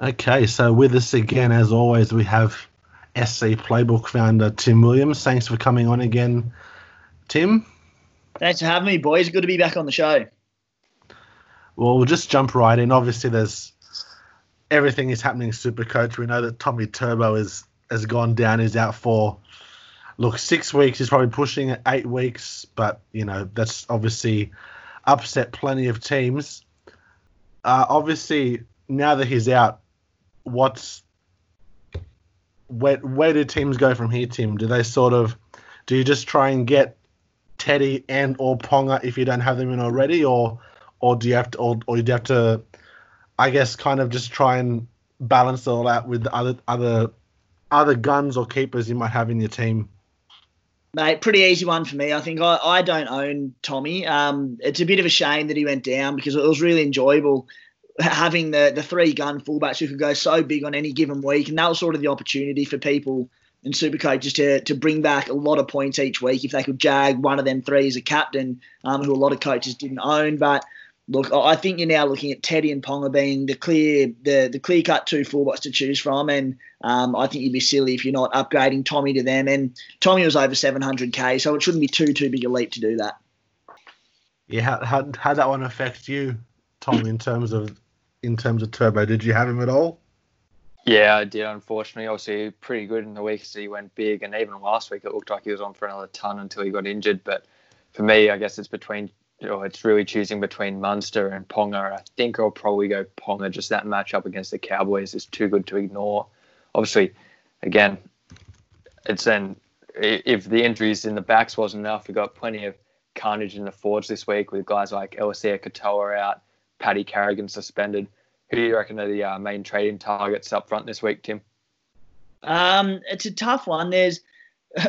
Okay, so with us again, as always, we have SC Playbook founder Tim Williams. Thanks for coming on again, Tim. Thanks for having me, boys. Good to be back on the show. Well, we'll just jump right in. Obviously, there's everything is happening Super Coach. We know that Tommy Turbo is has gone down. He's out for look six weeks. He's probably pushing at eight weeks, but you know that's obviously upset plenty of teams. Uh, obviously, now that he's out, what's where where do teams go from here, Tim? Do they sort of do you just try and get Teddy and or Ponga if you don't have them in already, or or do you have to or, or you have to I guess kind of just try and balance it all out with the other other other guns or keepers you might have in your team? Mate, pretty easy one for me. I think I, I don't own Tommy. Um, it's a bit of a shame that he went down because it was really enjoyable having the the three gun fullbacks who could go so big on any given week, and that was sort of the opportunity for people in super coaches to to bring back a lot of points each week if they could jag one of them three as a captain, um, who a lot of coaches didn't own. But look, I think you're now looking at Teddy and Ponga being the clear the the clear cut two fullbacks to choose from, and um, I think you'd be silly if you're not upgrading Tommy to them. And Tommy was over 700k, so it shouldn't be too too big a leap to do that. Yeah, how how how that one affect you, Tom, in terms of in terms of Turbo? Did you have him at all? Yeah, I did. Unfortunately, obviously, pretty good in the weeks that he went big, and even last week it looked like he was on for another ton until he got injured. But for me, I guess it's between, or it's really choosing between Munster and Ponga. I think I'll probably go Ponga. Just that matchup against the Cowboys is too good to ignore. Obviously, again, it's then if the injuries in the backs wasn't enough, we got plenty of carnage in the forwards this week with guys like Eliesa Katoa out, Paddy Carrigan suspended. Who do you reckon are the uh, main trading targets up front this week, Tim? Um, it's a tough one. There's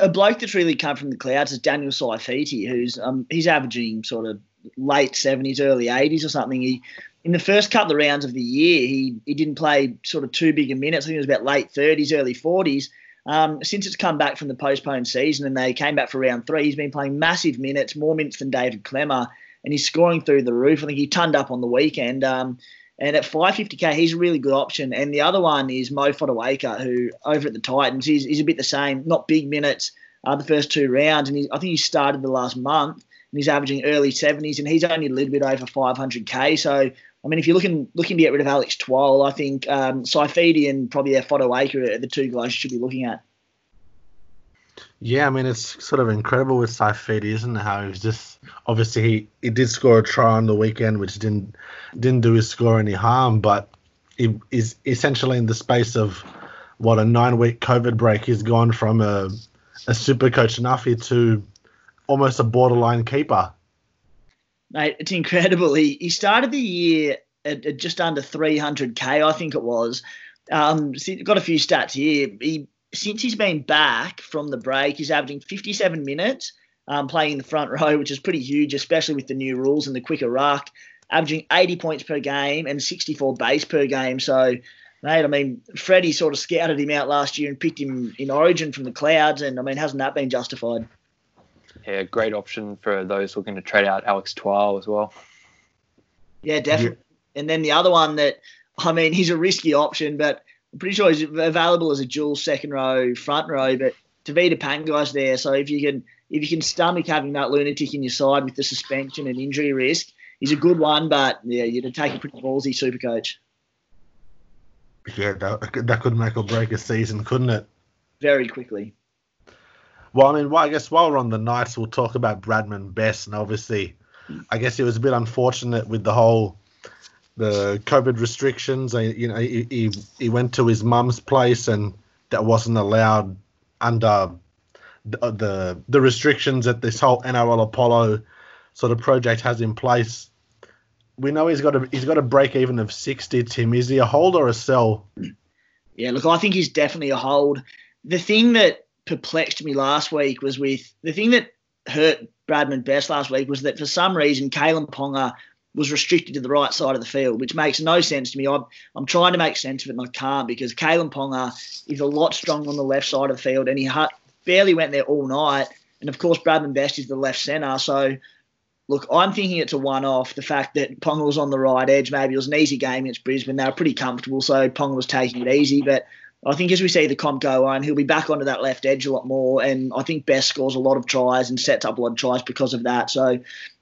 a bloke that's really come from the clouds is Daniel Saifiti, who's um, he's averaging sort of late 70s, early 80s or something. He in the first couple of rounds of the year, he he didn't play sort of too big a minutes. I think it was about late 30s, early 40s. Um, since it's come back from the postponed season and they came back for round three, he's been playing massive minutes, more minutes than David Klemmer, and he's scoring through the roof. I think he turned up on the weekend. Um, and at 550k, he's a really good option. And the other one is Mo Fotuaika, who over at the Titans, he's, he's a bit the same, not big minutes uh, the first two rounds. And he, I think he started the last month and he's averaging early 70s and he's only a little bit over 500k. So, I mean, if you're looking looking to get rid of Alex Twal, I think um, Saifiti and probably Fotuaika are the two guys you should be looking at. Yeah, I mean it's sort of incredible with Saifiti, isn't it? How he's just obviously he, he did score a try on the weekend, which didn't didn't do his score any harm, but he is essentially in the space of what a nine week COVID break, he's gone from a a super coach Nuffy to almost a borderline keeper. Mate, it's incredible. He he started the year at, at just under 300k, I think it was. Um, got a few stats here. He since he's been back from the break, he's averaging 57 minutes um, playing in the front row, which is pretty huge, especially with the new rules and the quicker ruck, averaging 80 points per game and 64 base per game. So, mate, I mean, Freddie sort of scouted him out last year and picked him in Origin from the clouds, and I mean, hasn't that been justified? Yeah, great option for those looking to trade out Alex Twal as well. Yeah, definitely. Yeah. And then the other one that, I mean, he's a risky option, but I'm pretty sure he's available as a dual second row, front row, but Tevita Pangai's there. So if you can if you can stomach having that lunatic in your side with the suspension and injury risk, he's a good one. But yeah, you'd take a pretty ballsy super coach. Yeah, that, that could make or break a season, couldn't it? Very quickly. Well, I mean, well, I guess while we're on the Knights, we'll talk about Bradman Best, and obviously, I guess it was a bit unfortunate with the whole the COVID restrictions. You know, he, he, went to his mum's place, and that wasn't allowed under the, uh, the the restrictions that this whole NRL Apollo sort of project has in place. We know he's got a he's got a break even of sixty. Tim, is he a hold or a sell? Yeah, look, I think he's definitely a hold. The thing that perplexed me last week was with the thing that hurt Bradman Best last week was that for some reason Kalyn Ponga was restricted to the right side of the field, which makes no sense to me. I'm, I'm trying to make sense of it and I can't because Kalyn Ponga is a lot stronger on the left side of the field and he barely went there all night. And of course, Bradman Best is the left centre. So look, I'm thinking it's a one-off. The fact that Ponga was on the right edge, maybe it was an easy game against Brisbane. They were pretty comfortable, so Ponga was taking it easy. But I think as we see the comp go on, he'll be back onto that left edge a lot more. And I think Best scores a lot of tries and sets up a lot of tries because of that. So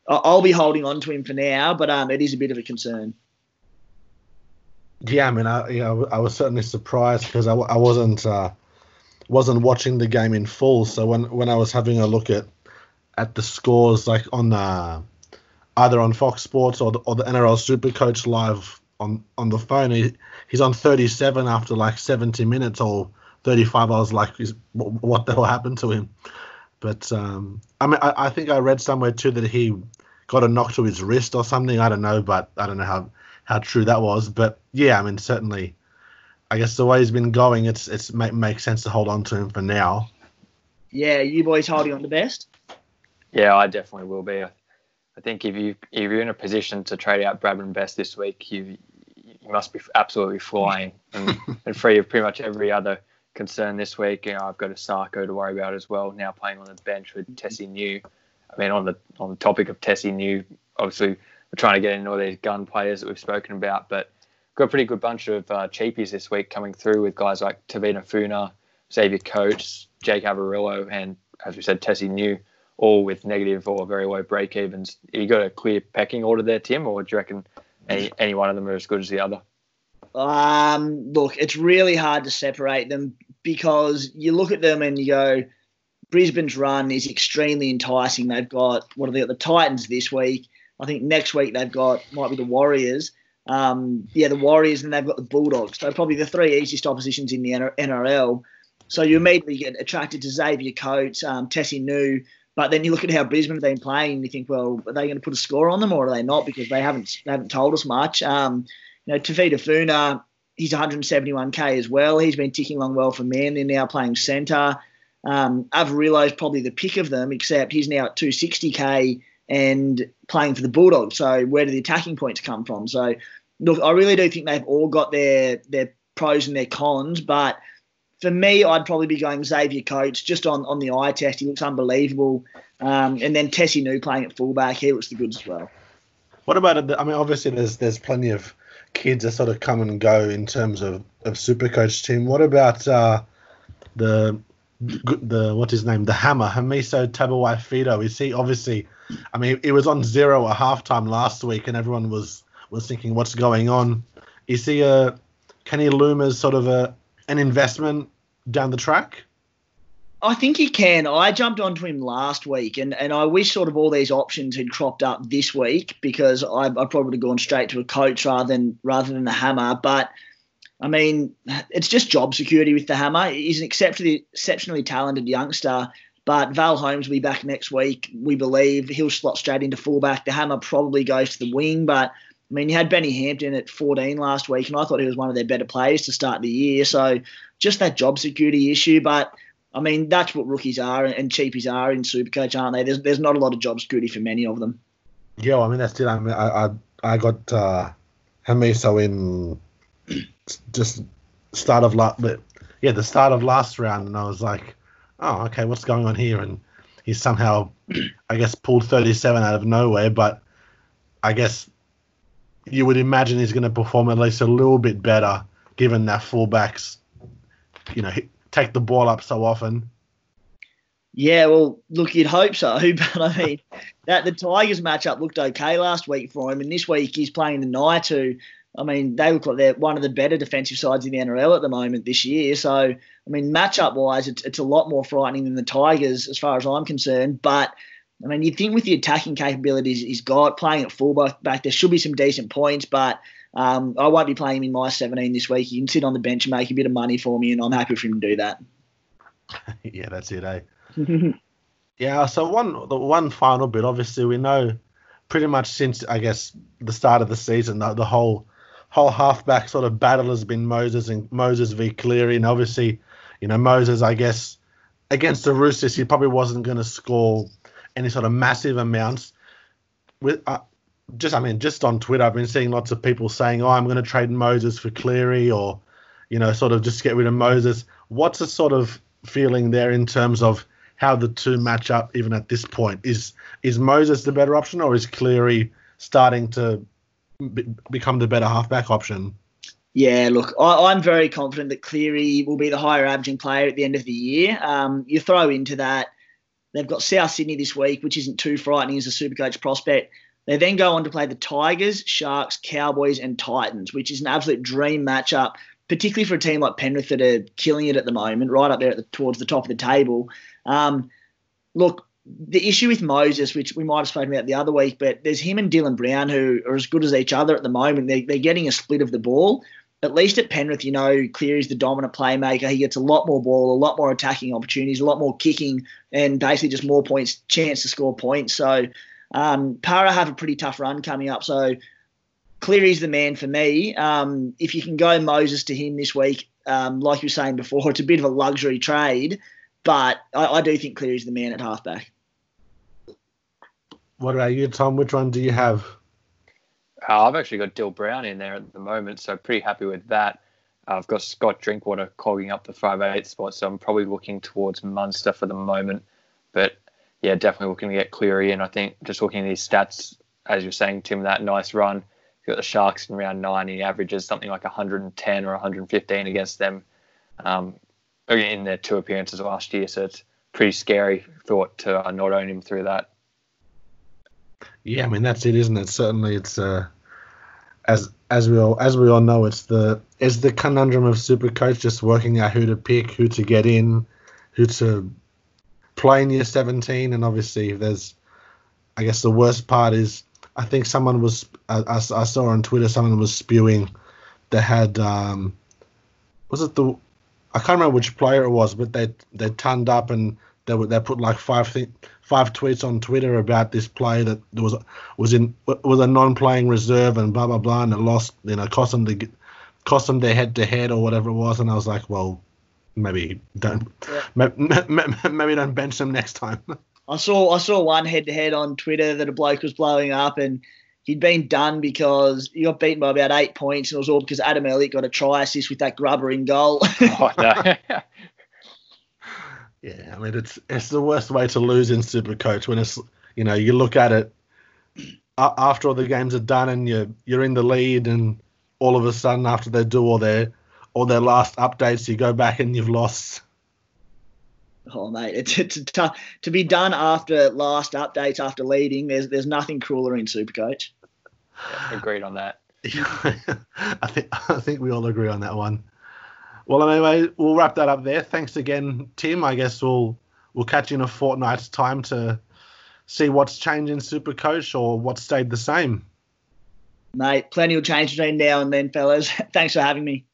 I'll be holding on to him for now, but um, it is a bit of a concern. Yeah, I mean, I you know, I was certainly surprised because I, I wasn't uh, wasn't watching the game in full. So when when I was having a look at at the scores, like on uh, either on Fox Sports or the, or the NRL Supercoach live on on the phone, he, he's on 37 after like 70 minutes or 35. I was like, what the hell happened to him? But um, I mean, I, I think I read somewhere too that he got a knock to his wrist or something. I don't know, but I don't know how how true that was. But yeah, I mean, certainly, I guess the way he's been going, it's it's make, makes sense to hold on to him for now. Yeah, you boys holding on the best. Yeah, I definitely will be. I think if you if you're in a position to trade out Bradman Best this week, you you must be absolutely flying and, and free of pretty much every other concern this week. You know, I've got a Sarko to worry about as well. Now playing on the bench with Tesi Niu. I mean, on the on the topic of Tesi Niu, obviously we're trying to get in all these gun players that we've spoken about, but got a pretty good bunch of uh, cheapies this week coming through with guys like Tevita Funa, Xavier Coates, Jake Averillo, and as we said, Tesi Niu, all with negative or very low break evens. Have You got a clear pecking order there, Tim, or do you reckon any, any one of them are as good as the other? Um, look, it's really hard to separate them because you look at them and you go, Brisbane's run is extremely enticing. They've got what are they? The Titans this week. I think next week they've got might be the Warriors. Um, yeah, the Warriors, and they've got the Bulldogs. So probably the three easiest oppositions in the NRL. So you immediately get attracted to Xavier Coates, um, Tesi Niu, but then you look at how Brisbane have been playing, and you think, well, are they going to put a score on them, or are they not? Because they haven't they haven't told us much. Um, you know, Tevita Funa, he's 171k as well. He's been ticking along well for Manly now playing centre. Um, Averillo realised probably the pick of them, except he's now at 260k and playing for the Bulldogs. So where do the attacking points come from? So look, I really do think they've all got their their pros and their cons, but for me, I'd probably be going Xavier Coates just on, on the eye test. He looks unbelievable. Um, and then Tesi Niu playing at fullback, he looks the goods as well. What about it? I mean, obviously, there's there's plenty of kids that sort of come and go in terms of of Supercoach team. What about uh, the the what's his name, the Hammer, Hamiso Tabuai-Fidow? Is he obviously? I mean, it was on zero at halftime last week, and everyone was was thinking, what's going on? Is he a? Can he loom as sort of a an investment down the track? I think he can. I jumped onto him last week, and, and I wish sort of all these options had cropped up this week because I, I probably gone straight to a coach rather than rather than the hammer. But I mean, it's just job security with the hammer. He's an exceptionally exceptionally talented youngster, but Val Holmes will be back next week. We believe he'll slot straight into fullback. The hammer probably goes to the wing, but I mean, you had Benny Hampton at 14 last week, and I thought he was one of their better players to start the year. So just that job security issue, but I mean, that's what rookies are and cheapies are in Supercoach, aren't they? There's there's not a lot of job security for many of them. Yeah, well, I mean that's it. I mean, I I, I got uh, Hamiso in just start of last, yeah, the start of last round, and I was like, oh, okay, what's going on here? And he somehow, I guess, pulled 37 out of nowhere. But I guess you would imagine he's going to perform at least a little bit better, given that fullbacks, you know, take the ball up so often. Yeah, well, look, you'd hope so, but I mean, that the Tigers matchup looked okay last week for him, and this week he's playing the Knights, who, I mean, they look like they're one of the better defensive sides in the NRL at the moment this year. So, I mean, matchup wise, it's, it's a lot more frightening than the Tigers as far as I'm concerned. But I mean, you'd think with the attacking capabilities he's got, playing at fullback back, there should be some decent points, but um, I won't be playing him in my 17 this week. He can sit on the bench and make a bit of money for me, and I'm happy for him to do that. yeah, that's it, eh? yeah. So one, the one final bit. Obviously, we know pretty much since I guess the start of the season, the, the whole whole halfback sort of battle has been Moses and Moses v Cleary, and obviously, you know, Moses, I guess against the Roosters, he probably wasn't going to score any sort of massive amounts. With uh, just, I mean, just on Twitter, I've been seeing lots of people saying, "Oh, I'm going to trade Moses for Cleary," or you know, sort of just get rid of Moses. What's the sort of feeling there in terms of how the two match up even at this point. Is is Moses the better option, or is Cleary starting to be, become the better halfback option? Yeah, look, I, am very confident that Cleary will be the higher averaging player at the end of the year. Um, you throw into that, they've got South Sydney this week, which isn't too frightening as a Supercoach prospect. They then go on to play the Tigers, Sharks, Cowboys, and Titans, which is an absolute dream matchup, particularly for a team like Penrith that are killing it at the moment, right up there the, towards the top of the table. Um, look, the issue with Moses, which we might have spoken about the other week, but there's him and Dylan Brown who are as good as each other at the moment. They, they're getting a split of the ball at least at Penrith, you know, Cleary's the dominant playmaker. He gets a lot more ball, a lot more attacking opportunities, a lot more kicking, and basically just more points, chance to score points. So um, Parra have a pretty tough run coming up. So Cleary's the man for me. Um, if you can go Moses to him this week, um, like you were saying before, it's a bit of a luxury trade, but I, I do think Cleary's the man at halfback. What about you, Tom? Which one do you have? Uh, I've actually got Dill Brown in there at the moment, so pretty happy with that. Uh, I've got Scott Drinkwater clogging up the five eight spot, so I'm probably looking towards Munster for the moment. But yeah, definitely looking to get Cleary in. I think just looking at his stats, as you're saying, Tim, that nice run. You've got the Sharks in round nine. He averages something like 110 or 115 against them um, in their two appearances last year. So it's pretty scary thought to uh, not own him through that. Yeah, I mean that's it, isn't it? Certainly, it's uh, as as we all as we all know, it's the it's the conundrum of super coach just working out who to pick, who to get in, who to play in year 17, and obviously there's, I guess the worst part is I think someone was I, I, I saw on Twitter someone was spewing they had um, was it the I can't remember which player it was, but they they turned up and they were, they put like five th- five tweets on Twitter about this play that was was in was a non-playing reserve and blah blah blah, and it lost you know cost them the cost them their head to head or whatever it was, and I was like, well, maybe don't yeah. maybe, maybe don't bench them next time. I saw I saw one head to head on Twitter that a bloke was blowing up and he'd been done because he got beaten by about eight points and it was all because Adam Elliott got a try assist with that grubber in goal. oh, no. Yeah, I mean it's it's the worst way to lose in Supercoach when it's you know you look at it after all the games are done and you're you're in the lead and all of a sudden after they do all their all their last updates you go back and you've lost. Oh mate, it's it's tough to be done after last updates after leading. There's there's nothing crueler in Supercoach. Yeah, agreed on that. I think I think we all agree on that one. Well, anyway, we'll wrap that up there. Thanks again, Tim. I guess we'll we'll catch you in a fortnight's time to see what's changed in Super Coach or what stayed the same. Mate, plenty will change between now and then, fellas. Thanks for having me.